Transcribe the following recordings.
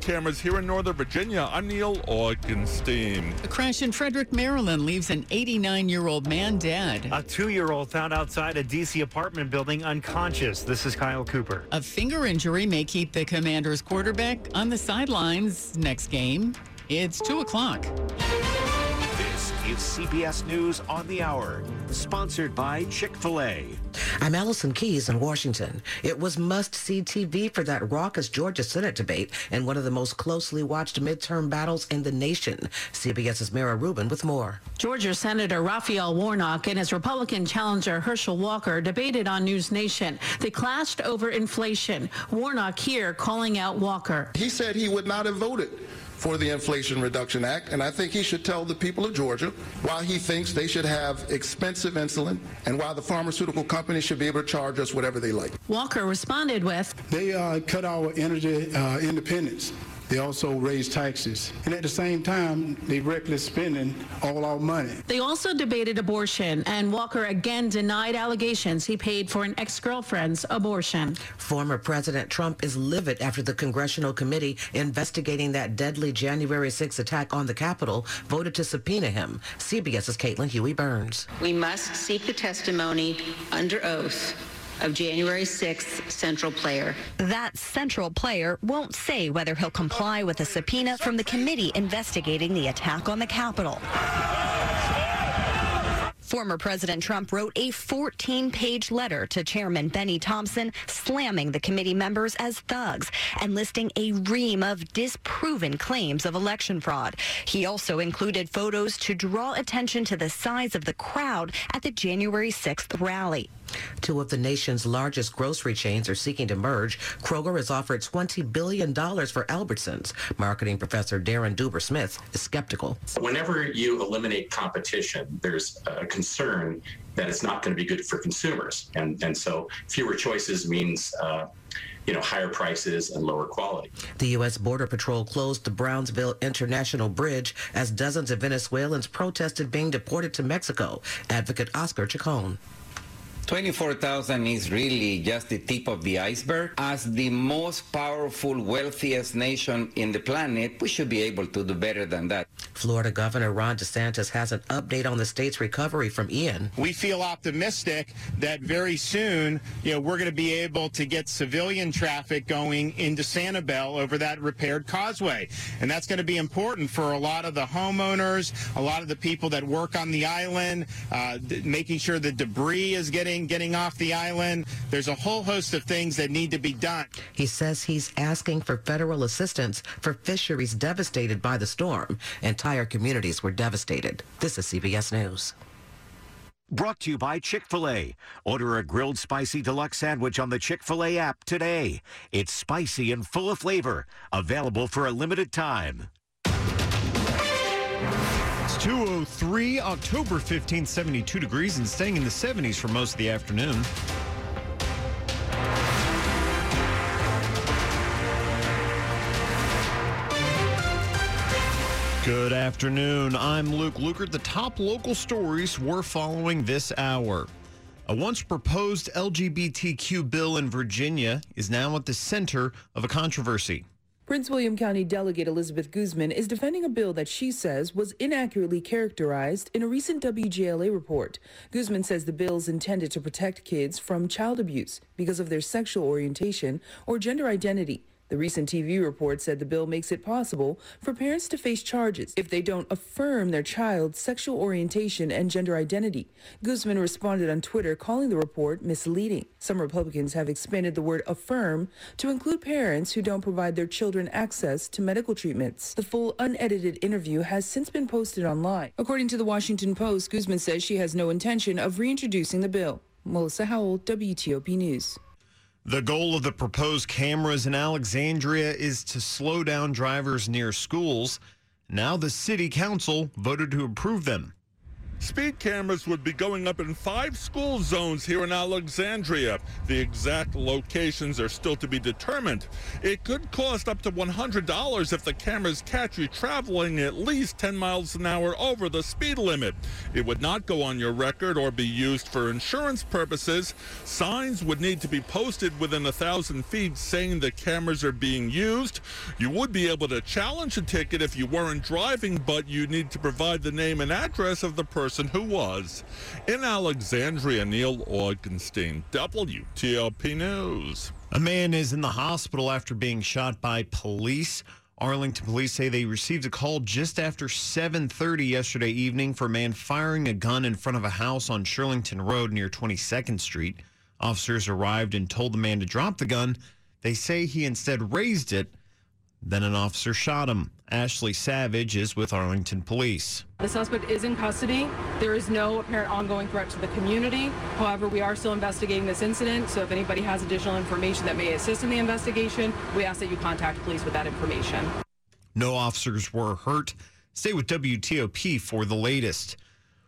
Cameras here in Northern Virginia. I'm Neil Augenstein. A crash in Frederick, Maryland leaves an 89 year old man dead. A two year old found outside a D.C. apartment building unconscious. This is Kyle Cooper. A finger injury may keep the commander's quarterback on the sidelines next game. It's 2 o'clock. This is CBS News on the Hour, sponsored by Chick fil A. I'm Allison Keyes in Washington. It was must-see TV for that raucous Georgia Senate debate and one of the most closely watched midterm battles in the nation. CBS's Mara Rubin with more. Georgia Senator Raphael Warnock and his Republican challenger Herschel Walker debated on News Nation. They clashed over inflation. Warnock here calling out Walker. He said he would not have voted for the Inflation Reduction Act, and I think he should tell the people of Georgia why he thinks they should have expensive insulin and why the pharmaceutical companies should be able to charge us whatever they like. Walker responded with, They uh, cut our energy uh, independence. They also raise taxes. And at the same time, they reckless spending all our money. They also debated abortion, and Walker again denied allegations he paid for an ex-girlfriend's abortion. Former President Trump is livid after the congressional committee investigating that deadly January 6 attack on the Capitol voted to subpoena him. CBS's Caitlin Huey Burns. We must seek the testimony under oath of January 6th central player. That central player won't say whether he'll comply with a subpoena from the committee investigating the attack on the Capitol. Former President Trump wrote a 14 page letter to Chairman Benny Thompson slamming the committee members as thugs and listing a ream of disproven claims of election fraud. He also included photos to draw attention to the size of the crowd at the January 6th rally. Two of the nation's largest grocery chains are seeking to merge. Kroger has offered $20 billion for Albertsons. Marketing professor Darren Duber Smith is skeptical. Whenever you eliminate competition, there's a concern that it's not going to be good for consumers. And, and so fewer choices means. Uh, you know, higher prices and lower quality. The U.S. Border Patrol closed the Brownsville International Bridge as dozens of Venezuelans protested being deported to Mexico. Advocate Oscar Chacon. 24,000 is really just the tip of the iceberg. As the most powerful, wealthiest nation in the planet, we should be able to do better than that. Florida Governor Ron DeSantis has an update on the state's recovery from Ian. We feel optimistic that very soon, you know, we're going to be able to get civilian traffic going into Sanibel over that repaired causeway. And that's going to be important for a lot of the homeowners, a lot of the people that work on the island, uh, making sure the debris is getting getting off the island. There's a whole host of things that need to be done. He says he's asking for federal assistance for fisheries devastated by the storm. Entire communities were devastated. This is CBS News. Brought to you by Chick fil A. Order a grilled spicy deluxe sandwich on the Chick fil A app today. It's spicy and full of flavor. Available for a limited time. It's 203, October 15th, 72 degrees, and staying in the 70s for most of the afternoon. Good afternoon. I'm Luke Lukert. The top local stories we're following this hour. A once proposed LGBTQ bill in Virginia is now at the center of a controversy. Prince William County Delegate Elizabeth Guzman is defending a bill that she says was inaccurately characterized in a recent WJLA report. Guzman says the bill is intended to protect kids from child abuse because of their sexual orientation or gender identity. The recent TV report said the bill makes it possible for parents to face charges if they don't affirm their child's sexual orientation and gender identity. Guzman responded on Twitter calling the report misleading. Some Republicans have expanded the word affirm to include parents who don't provide their children access to medical treatments. The full unedited interview has since been posted online. According to the Washington Post, Guzman says she has no intention of reintroducing the bill. Melissa Howell, WTOP News. The goal of the proposed cameras in Alexandria is to slow down drivers near schools. Now the city council voted to approve them. Speed cameras would be going up in five school zones here in Alexandria. The exact locations are still to be determined. It could cost up to $100 if the cameras catch you traveling at least 10 miles an hour over the speed limit. It would not go on your record or be used for insurance purposes. Signs would need to be posted within a thousand feet saying the cameras are being used. You would be able to challenge a ticket if you weren't driving, but you need to provide the name and address of the person who was. In Alexandria, Neil Augenstein, WTOP News. A man is in the hospital after being shot by police. Arlington police say they received a call just after 7:30 yesterday evening for a man firing a gun in front of a house on Shirlington Road near 22nd Street. Officers arrived and told the man to drop the gun. They say he instead raised it. Then an officer shot him. Ashley Savage is with Arlington Police. The suspect is in custody. There is no apparent ongoing threat to the community. However, we are still investigating this incident, so if anybody has additional information that may assist in the investigation, we ask that you contact police with that information. No officers were hurt. Stay with WTOP for the latest.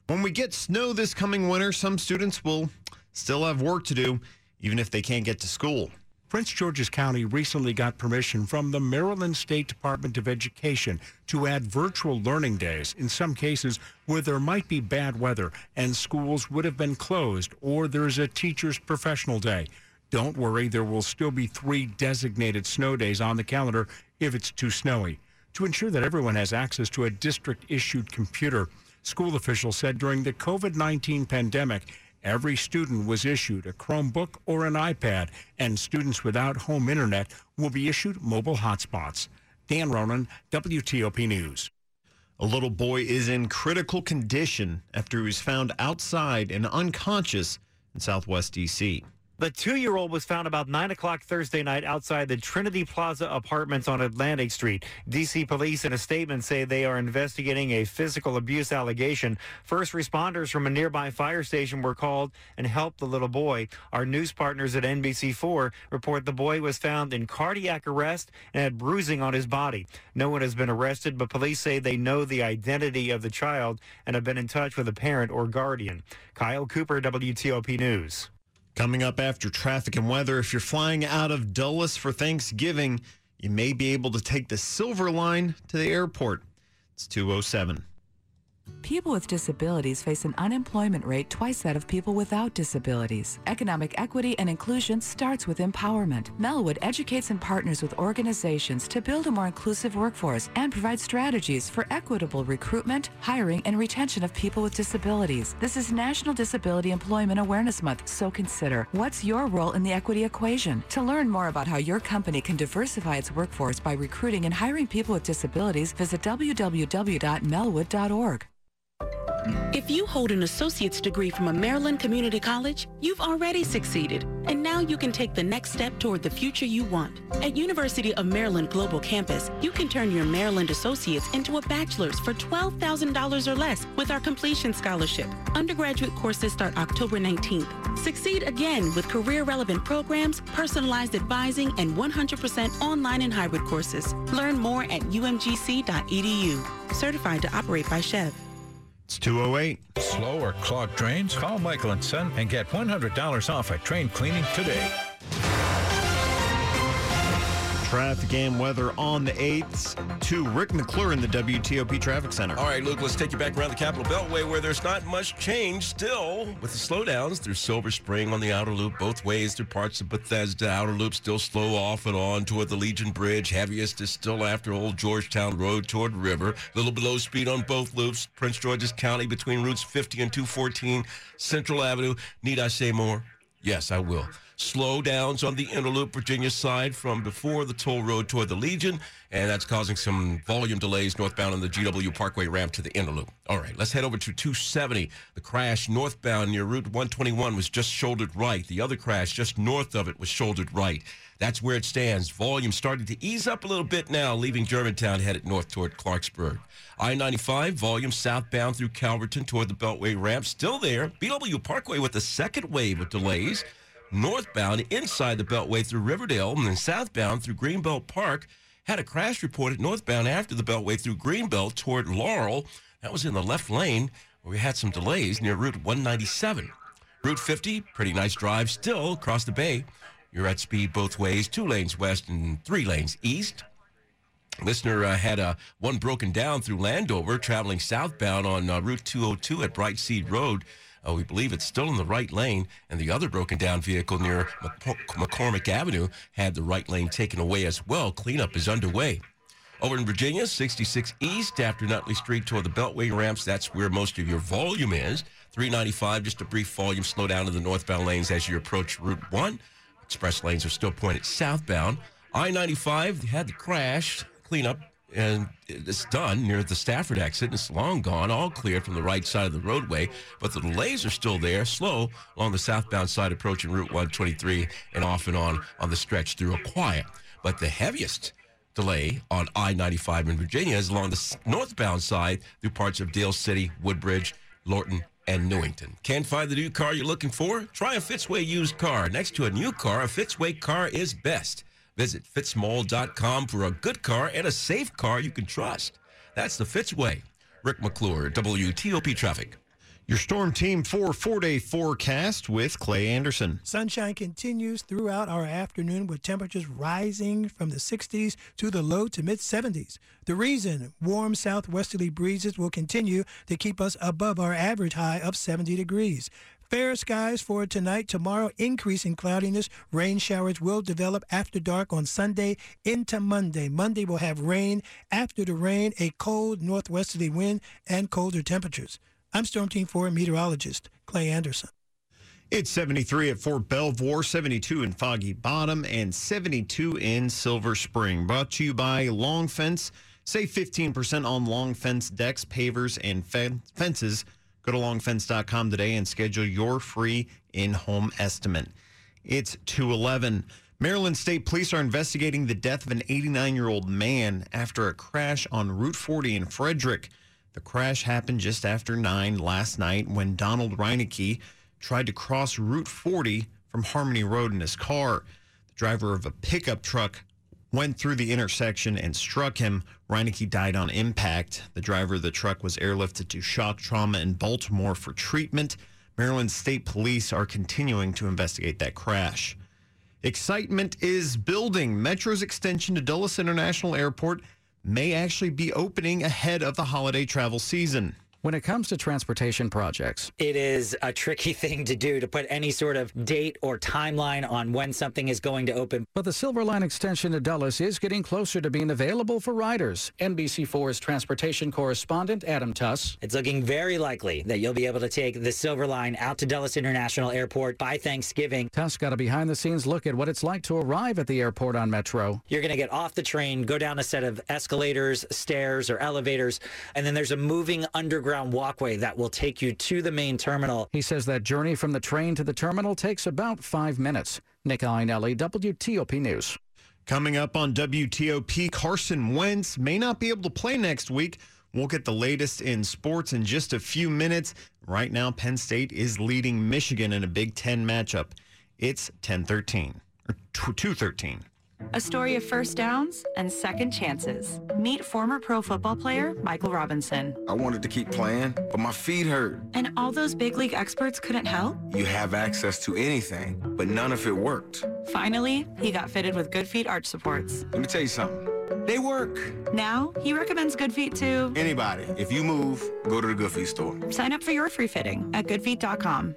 When we get snow this coming winter, some students will still have work to do, even if they can't get to school. Prince George's County recently got permission from the Maryland State Department of Education to add virtual learning days in some cases where there might be bad weather and schools would have been closed or there's a teacher's professional day. Don't worry, there will still be three designated snow days on the calendar if it's too snowy. To ensure that everyone has access to a district issued computer, school officials said during the COVID 19 pandemic, Every student was issued a Chromebook or an iPad, and students without home internet will be issued mobile hotspots. Dan Ronan, WTOP News. A little boy is in critical condition after he was found outside and unconscious in southwest D.C. The two year old was found about 9 o'clock Thursday night outside the Trinity Plaza apartments on Atlantic Street. D.C. police in a statement say they are investigating a physical abuse allegation. First responders from a nearby fire station were called and helped the little boy. Our news partners at NBC4 report the boy was found in cardiac arrest and had bruising on his body. No one has been arrested, but police say they know the identity of the child and have been in touch with a parent or guardian. Kyle Cooper, WTOP News. Coming up after traffic and weather, if you're flying out of Dulles for Thanksgiving, you may be able to take the Silver Line to the airport. It's 207. People with disabilities face an unemployment rate twice that of people without disabilities. Economic equity and inclusion starts with empowerment. Melwood educates and partners with organizations to build a more inclusive workforce and provide strategies for equitable recruitment, hiring, and retention of people with disabilities. This is National Disability Employment Awareness Month, so consider what's your role in the equity equation? To learn more about how your company can diversify its workforce by recruiting and hiring people with disabilities, visit www.melwood.org. If you hold an associate's degree from a Maryland community college, you've already succeeded. And now you can take the next step toward the future you want. At University of Maryland Global Campus, you can turn your Maryland associates into a bachelor's for $12,000 or less with our completion scholarship. Undergraduate courses start October 19th. Succeed again with career-relevant programs, personalized advising, and 100% online and hybrid courses. Learn more at umgc.edu. Certified to operate by SCHEV. It's 208. Slow or clogged drains? Call Michael and Son and get $100 off a train cleaning today. Traffic and weather on the 8th to Rick McClure in the WTOP Traffic Center. All right, Luke, let's take you back around the Capitol Beltway where there's not much change still with the slowdowns through Silver Spring on the outer loop both ways through parts of Bethesda. Outer loop still slow off and on toward the Legion Bridge. Heaviest is still after Old Georgetown Road toward River. Little below speed on both loops. Prince George's County between routes 50 and 214 Central Avenue. Need I say more? Yes, I will. Slowdowns on the Interloop Virginia side from before the toll road toward the Legion, and that's causing some volume delays northbound on the GW Parkway ramp to the Interloop. All right, let's head over to 270. The crash northbound near Route 121 was just shouldered right. The other crash just north of it was shouldered right. That's where it stands. Volume starting to ease up a little bit now, leaving Germantown headed north toward Clarksburg. I 95, volume southbound through Calverton toward the Beltway ramp, still there. BW Parkway with the second wave of delays. Northbound inside the Beltway through Riverdale, and then southbound through Greenbelt Park. Had a crash reported northbound after the Beltway through Greenbelt toward Laurel. That was in the left lane. Where we had some delays near Route 197. Route 50, pretty nice drive still across the bay. You're at speed both ways, two lanes west and three lanes east. Listener uh, had uh, one broken down through Landover, traveling southbound on uh, Route 202 at Brightseat Road. Uh, we believe it's still in the right lane, and the other broken down vehicle near McCormick Avenue had the right lane taken away as well. Cleanup is underway. Over in Virginia, 66 East after Nutley Street toward the Beltway ramps. That's where most of your volume is. 395, just a brief volume slowdown in the northbound lanes as you approach Route 1. Express lanes are still pointed southbound. I 95 had the crash cleanup, and it's done near the Stafford exit. It's long gone, all clear from the right side of the roadway, but the delays are still there, slow along the southbound side approaching Route 123 and off and on on the stretch through Aquia. But the heaviest delay on I 95 in Virginia is along the northbound side through parts of Dale City, Woodbridge, Lorton, and Newington. Can't find the new car you're looking for? Try a Fitzway used car. Next to a new car, a Fitzway car is best. Visit fitzmall.com for a good car and a safe car you can trust. That's the Fitzway. Rick McClure, WTOP Traffic. Your storm team for four day forecast with Clay Anderson. Sunshine continues throughout our afternoon with temperatures rising from the 60s to the low to mid 70s. The reason warm southwesterly breezes will continue to keep us above our average high of 70 degrees. Fair skies for tonight, tomorrow, increasing cloudiness. Rain showers will develop after dark on Sunday into Monday. Monday will have rain. After the rain, a cold northwesterly wind and colder temperatures. I'm Storm Team 4 meteorologist Clay Anderson. It's 73 at Fort Belvoir, 72 in Foggy Bottom, and 72 in Silver Spring. Brought to you by Long Fence. Save 15% on long fence decks, pavers, and fences. Go to longfence.com today and schedule your free in home estimate. It's 211. Maryland State Police are investigating the death of an 89 year old man after a crash on Route 40 in Frederick. The crash happened just after 9 last night when Donald Reinecke tried to cross Route 40 from Harmony Road in his car. The driver of a pickup truck went through the intersection and struck him. Reinecke died on impact. The driver of the truck was airlifted to shock trauma in Baltimore for treatment. Maryland State Police are continuing to investigate that crash. Excitement is building. Metro's extension to Dulles International Airport may actually be opening ahead of the holiday travel season. When it comes to transportation projects, it is a tricky thing to do to put any sort of date or timeline on when something is going to open. But the Silver Line extension to Dulles is getting closer to being available for riders. NBC4's transportation correspondent Adam Tuss. It's looking very likely that you'll be able to take the Silver Line out to Dulles International Airport by Thanksgiving. Tuss got a behind the scenes look at what it's like to arrive at the airport on Metro. You're going to get off the train, go down a set of escalators, stairs, or elevators, and then there's a moving underground walkway that will take you to the main terminal. He says that journey from the train to the terminal takes about five minutes. Nick Iannelli, WTOP News. Coming up on WTOP, Carson Wentz may not be able to play next week. We'll get the latest in sports in just a few minutes. Right now, Penn State is leading Michigan in a Big Ten matchup. It's 10-13 or 2-13. A story of first downs and second chances. Meet former pro football player Michael Robinson. I wanted to keep playing, but my feet hurt. And all those big league experts couldn't help? You have access to anything, but none of it worked. Finally, he got fitted with Good Feet arch supports. Let me tell you something. They work. Now, he recommends Good Feet to anybody. If you move, go to the Good Feet store. Sign up for your free fitting at goodfeet.com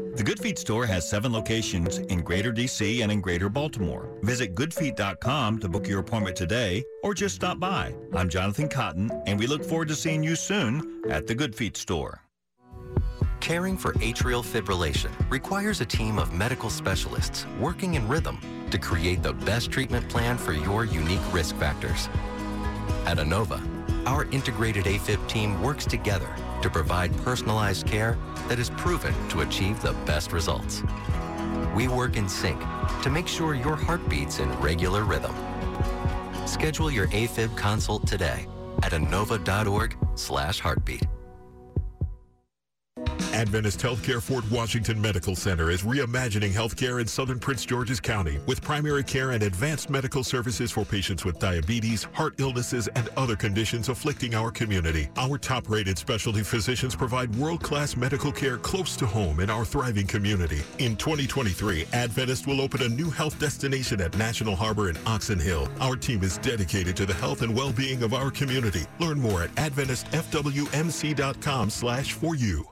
The Good Feet store has seven locations in Greater DC and in Greater Baltimore. Visit goodfeet.com to book your appointment today or just stop by. I'm Jonathan Cotton, and we look forward to seeing you soon at the Good Feet store. Caring for atrial fibrillation requires a team of medical specialists working in rhythm to create the best treatment plan for your unique risk factors. At Inova, our integrated AFib team works together to provide personalized care that is proven to achieve the best results. We work in sync to make sure your heart beats in regular rhythm Schedule your AFib consult today at inova.org slash heartbeat. Adventist Healthcare Fort Washington Medical Center is reimagining healthcare in southern Prince George's County with primary care and advanced medical services for patients with diabetes, heart illnesses, and other conditions afflicting our community. Our top-rated specialty physicians provide world-class medical care close to home in our thriving community. In 2023, Adventist will open a new health destination at National Harbor in Oxon Hill. Our team is dedicated to the health and well-being of our community. Learn more at AdventistFWMC.com slash for you.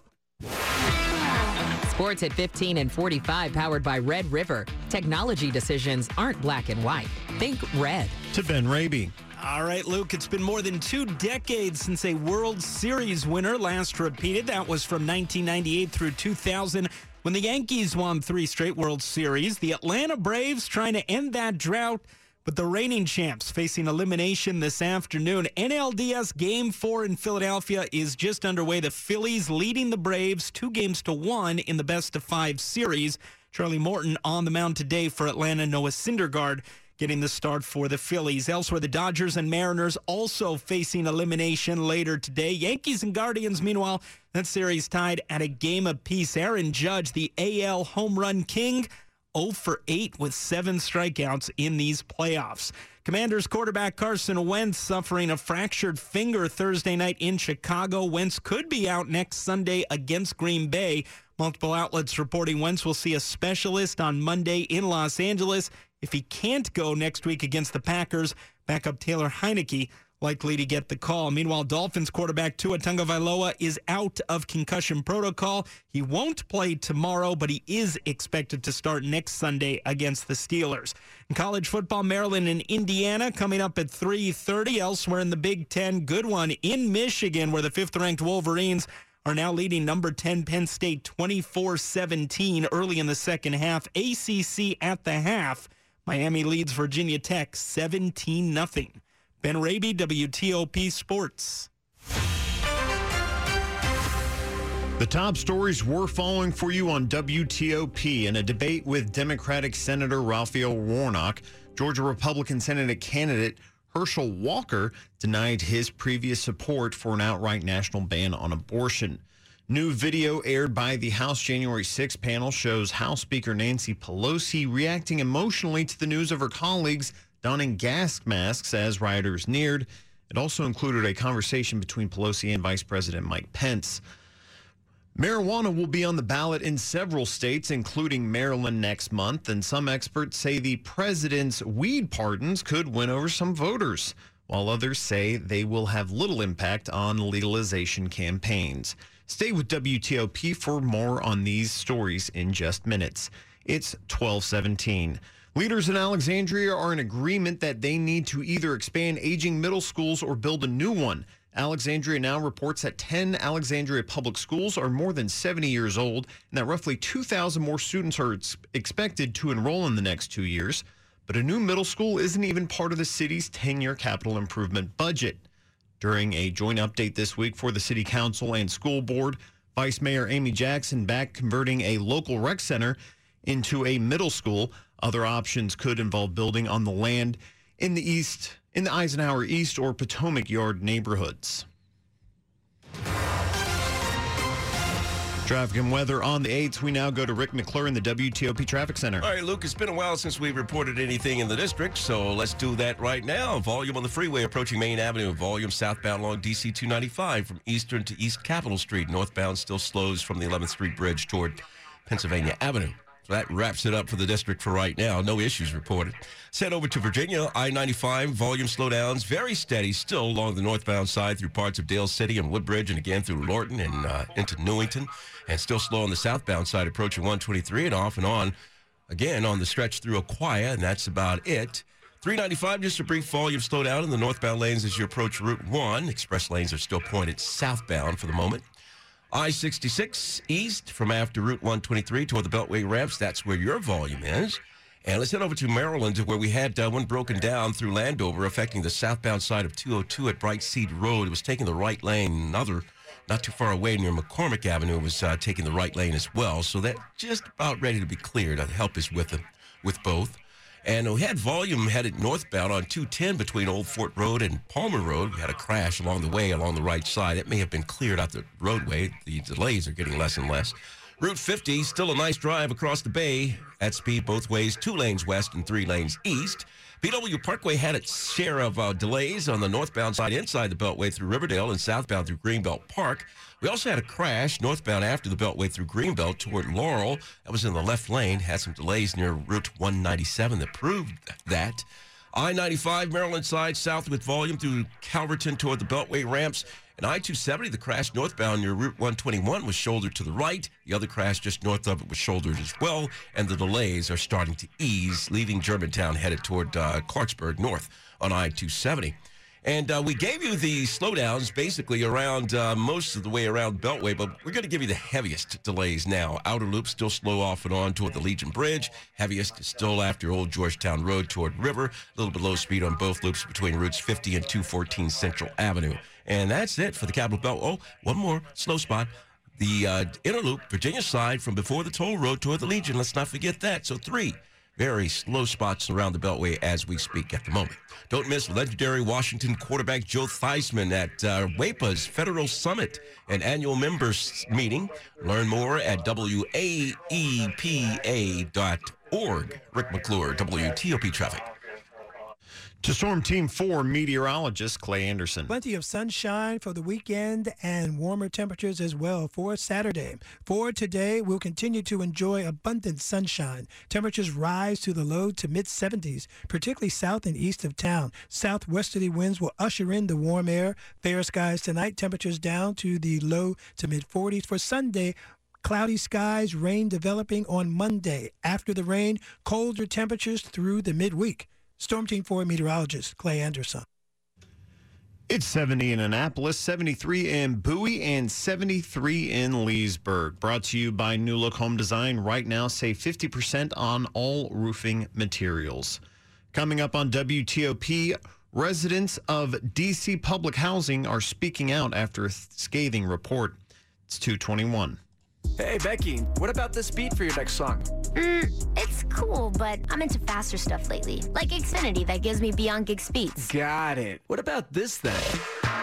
Sports at 15 and 45, powered by Red River. Technology decisions aren't black and white. Think red. To Ben Raby. All right, Luke, it's been more than two decades since a World Series winner last repeated. That was from 1998 through 2000 when the Yankees won three straight World Series. The Atlanta Braves trying to end that drought. But the reigning champs facing elimination this afternoon. NLDS Game 4 in Philadelphia is just underway. The Phillies leading the Braves two games to one in the best of five series. Charlie Morton on the mound today for Atlanta. Noah Syndergaard getting the start for the Phillies. Elsewhere, the Dodgers and Mariners also facing elimination later today. Yankees and Guardians, meanwhile, that series tied at a game apiece. Aaron Judge, the AL home run king 0 for 8 with seven strikeouts in these playoffs. Commanders quarterback Carson Wentz suffering a fractured finger Thursday night in Chicago. Wentz could be out next Sunday against Green Bay. Multiple outlets reporting Wentz will see a specialist on Monday in Los Angeles. If he can't go next week against the Packers, backup Taylor Heinicke likely to get the call. Meanwhile, Dolphins quarterback Tua Tagovailoa is out of concussion protocol. He won't play tomorrow, but he is expected to start next Sunday against the Steelers. In college football, Maryland and Indiana coming up at 3:30. Elsewhere in the Big Ten, good one in Michigan, where the fifth-ranked Wolverines are now leading number 10 Penn State 24-17 early in the second half. ACC at the half. Miami leads Virginia Tech 17 nothing. Ben Raby, WTOP Sports. The top stories we're following for you on WTOP in a debate with Democratic Senator Raphael Warnock. Georgia Republican Senate candidate Herschel Walker denied his previous support for an outright national ban on abortion. New video aired by the House January 6 panel shows House Speaker Nancy Pelosi reacting emotionally to the news of her colleagues donning gas masks as rioters neared. It also included a conversation between Pelosi and Vice President Mike Pence. Marijuana will be on the ballot in several states, including Maryland next month, and some experts say the president's weed pardons could win over some voters, while others say they will have little impact on legalization campaigns. Stay with WTOP for more on these stories in just minutes. It's 1217. Leaders in Alexandria are in agreement that they need to either expand aging middle schools or build a new one. Alexandria now reports that 10 Alexandria public schools are more than 70 years old and that roughly 2,000 more students are ex- expected to enroll in the next two years. But a new middle school isn't even part of the city's 10 year capital improvement budget. During a joint update this week for the City Council and School Board, Vice Mayor Amy Jackson back converting a local rec center into a middle school. Other options could involve building on the land in the east, in the Eisenhower East or Potomac Yard neighborhoods. Traffic and weather on the 8th. We now go to Rick McClure in the WTOP Traffic Center. All right, Luke, it's been a while since we've reported anything in the district, so let's do that right now. Volume on the freeway approaching Main Avenue. Volume southbound along DC 295 from Eastern to East Capitol Street. Northbound still slows from the 11th Street Bridge toward Pennsylvania Avenue. So that wraps it up for the district for right now. No issues reported. Sent over to Virginia, I 95, volume slowdowns, very steady still along the northbound side through parts of Dale City and Woodbridge, and again through Lorton and uh, into Newington, and still slow on the southbound side approaching 123 and off and on again on the stretch through Aquia, and that's about it. 395, just a brief volume slowdown in the northbound lanes as you approach Route 1. Express lanes are still pointed southbound for the moment. I 66 east from after Route 123 toward the Beltway ramps. That's where your volume is. And let's head over to Maryland, where we had uh, one broken down through Landover, affecting the southbound side of 202 at Brightseat Road. It was taking the right lane. Another, not too far away near McCormick Avenue, was uh, taking the right lane as well. So that just about ready to be cleared. Uh, help is with them, with both. And we had volume headed northbound on 210 between Old Fort Road and Palmer Road. We had a crash along the way along the right side. It may have been cleared out the roadway. The delays are getting less and less. Route 50, still a nice drive across the bay at speed both ways, two lanes west and three lanes east. BW Parkway had its share of uh, delays on the northbound side inside the Beltway through Riverdale and southbound through Greenbelt Park. We also had a crash northbound after the Beltway through Greenbelt toward Laurel. That was in the left lane. Had some delays near Route 197 that proved that. I 95 Maryland side south with volume through Calverton toward the Beltway ramps. And I 270, the crash northbound near Route 121 was shouldered to the right. The other crash just north of it was shouldered as well. And the delays are starting to ease, leaving Germantown headed toward uh, Clarksburg north on I 270. And uh, we gave you the slowdowns basically around uh, most of the way around Beltway, but we're going to give you the heaviest delays now. Outer loop still slow off and on toward the Legion Bridge. Heaviest is still after Old Georgetown Road toward River. A little bit low speed on both loops between routes 50 and 214 Central Avenue. And that's it for the Capital Belt. Oh, one more slow spot. The uh, inner loop, Virginia side from before the toll road toward the Legion. Let's not forget that. So three very slow spots around the Beltway as we speak at the moment. Don't miss legendary Washington quarterback Joe Theismann at uh, WAEPA's Federal Summit, an annual members meeting. Learn more at waepa.org. Rick McClure, WTOP Traffic. To Storm Team 4 meteorologist Clay Anderson. Plenty of sunshine for the weekend and warmer temperatures as well for Saturday. For today, we'll continue to enjoy abundant sunshine. Temperatures rise to the low to mid 70s, particularly south and east of town. Southwesterly winds will usher in the warm air. Fair skies tonight, temperatures down to the low to mid 40s. For Sunday, Cloudy skies, rain developing on Monday. After the rain, colder temperatures through the midweek. Storm Team 4 meteorologist Clay Anderson. It's 70 in Annapolis, 73 in Bowie, and 73 in Leesburg. Brought to you by New Look Home Design. Right now, save 50% on all roofing materials. Coming up on WTOP, residents of D.C. public housing are speaking out after a scathing report. It's 221. Hey, Becky, what about this beat for your next song? Mm, it's cool, but I'm into faster stuff lately, like Xfinity that gives me beyond gig speeds. Got it. What about this then?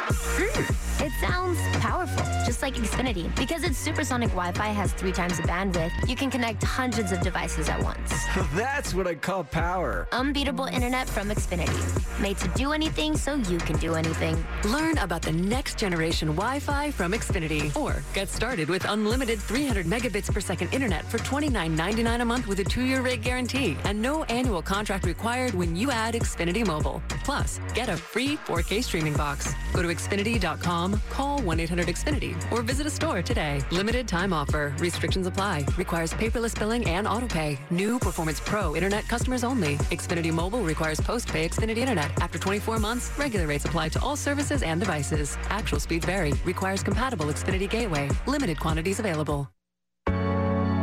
Mm, it sounds powerful, just like Xfinity. Because its supersonic Wi Fi has three times the bandwidth, you can connect hundreds of devices at once. That's what I call power. Unbeatable internet from Xfinity. Made to do anything so you can do anything. Learn about the next generation Wi Fi from Xfinity. Or get started with unlimited 300 megabits per second internet for $29.99 a month with a two year rate guarantee and no annual contract required when you add Xfinity Mobile. Plus, get a free 4K streaming box. Go to Xfinity.com, call 1 800 Xfinity, or visit a store today. Limited time offer. Restrictions apply. Requires paperless billing and auto pay. New Performance Pro Internet customers only. Xfinity Mobile requires post pay Xfinity Internet. After 24 months, regular rates apply to all services and devices. Actual speeds vary. Requires compatible Xfinity Gateway. Limited quantities available.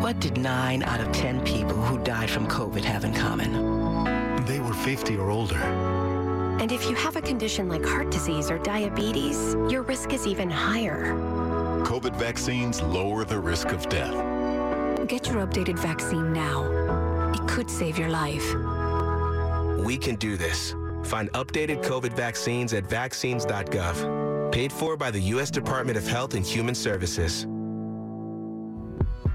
What did 9 out of 10 people who died from COVID have in common? They were 50 or older. And if you have a condition like heart disease or diabetes, your risk is even higher. COVID vaccines lower the risk of death. Get your updated vaccine now. It could save your life. We can do this. Find updated COVID vaccines at vaccines.gov. Paid for by the U.S. Department of Health and Human Services.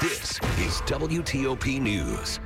This is WTOP News.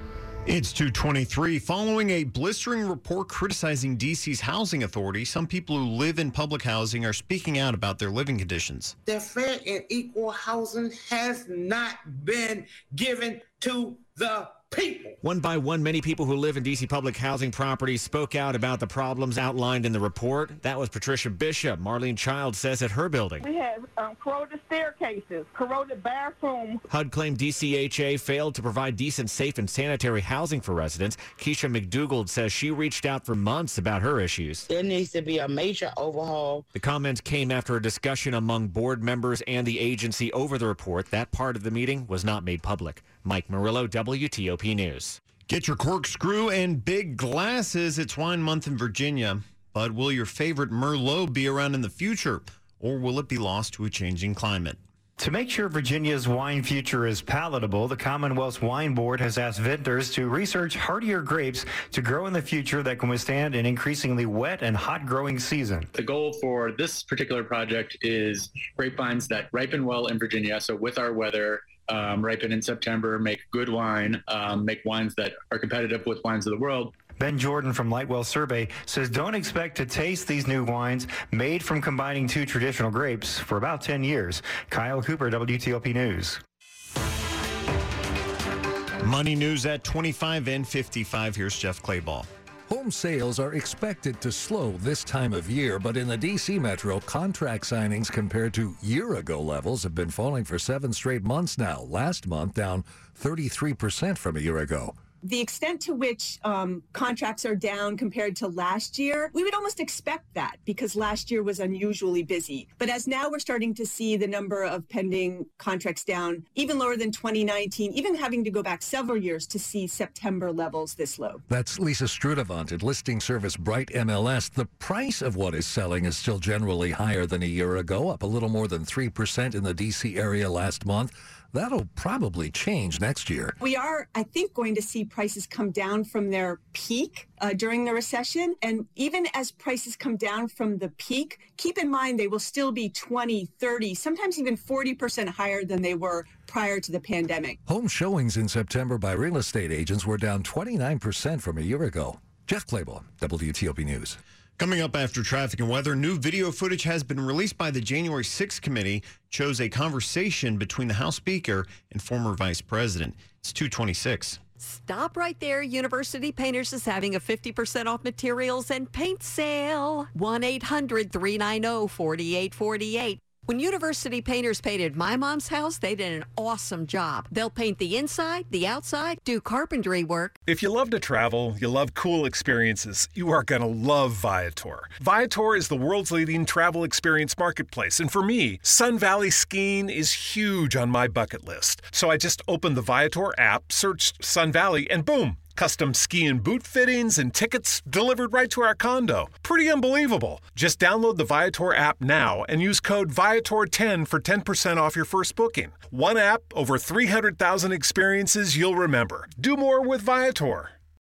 It's 223. Following a blistering report criticizing DC's housing authority, some people who live in public housing are speaking out about their living conditions. That fair and equal housing has not been given to the people. One by one, many people who live in D.C. public housing properties spoke out about the problems outlined in the report. That was Patricia Bishop. Marlene Child says at her building. We have um, corroded staircases, corroded bathrooms. HUD claimed DCHA failed to provide decent, safe, and sanitary housing for residents. Keisha McDougald says she reached out for months about her issues. There needs to be a major overhaul. The comments came after a discussion among board members and the agency over the report. That part of the meeting was not made public. Mike Murillo, WTOP News. Get your corkscrew and big glasses. It's wine month in Virginia. But will your favorite Merlot be around in the future, or will it be lost to a changing climate? To make sure Virginia's wine future is palatable, the Commonwealth's Wine Board has asked vendors to research hardier grapes to grow in the future that can withstand an increasingly wet and hot growing season. The goal for this particular project is grapevines that ripen well in Virginia. So, with our weather, um, ripen in September, make good wine, um, make wines that are competitive with wines of the world. Ben Jordan from Lightwell Survey says don't expect to taste these new wines made from combining two traditional grapes for about 10 years. Kyle Cooper, WTOP News. Money news at 25 and 55. Here's Jeff Clabaugh. Home sales are expected to slow this time of year, but in the D.C. metro, contract signings compared to year ago levels have been falling for seven straight months now. Last month, down 33% from a year ago the extent to which um, contracts are down compared to last year, we would almost expect that because last year was unusually busy. But as now we're starting to see the number of pending contracts down even lower than 2019, even having to go back several years to see September levels this low. That's Lisa Sturtevant at listing service Bright MLS. The price of what is selling is still generally higher than a year ago, up a little more than 3% in the D.C. area last month. That'll probably change next year. We are, I think, going to see prices come down from their peak uh, during the recession. And even as prices come down from the peak, keep in mind they will still be 20, 30, sometimes even 40% higher than they were prior to the pandemic. Home showings in September by real estate agents were down 29% from a year ago. Jeff Clabaugh, WTOP News. Coming up after traffic and weather, new video footage has been released by the January 6th committee, shows a conversation between the House Speaker and former Vice President. It's 226. Stop right there. University Painters is having a 50% off materials and paint sale. 1 800 390 4848. When University Painters painted my mom's house, they did an awesome job. They'll paint the inside, the outside, do carpentry work. If you love to travel, you love cool experiences, you are going to love Viator. Viator is the world's leading travel experience marketplace, and for me, Sun Valley skiing is huge on my bucket list. So I just opened the Viator app, searched Sun Valley, and boom! Custom ski and boot fittings and tickets delivered right to our condo. Pretty unbelievable. Just download the Viator app now and use code Viator10 for 10% off your first booking. One app, over 300,000 experiences you'll remember. Do more with Viator.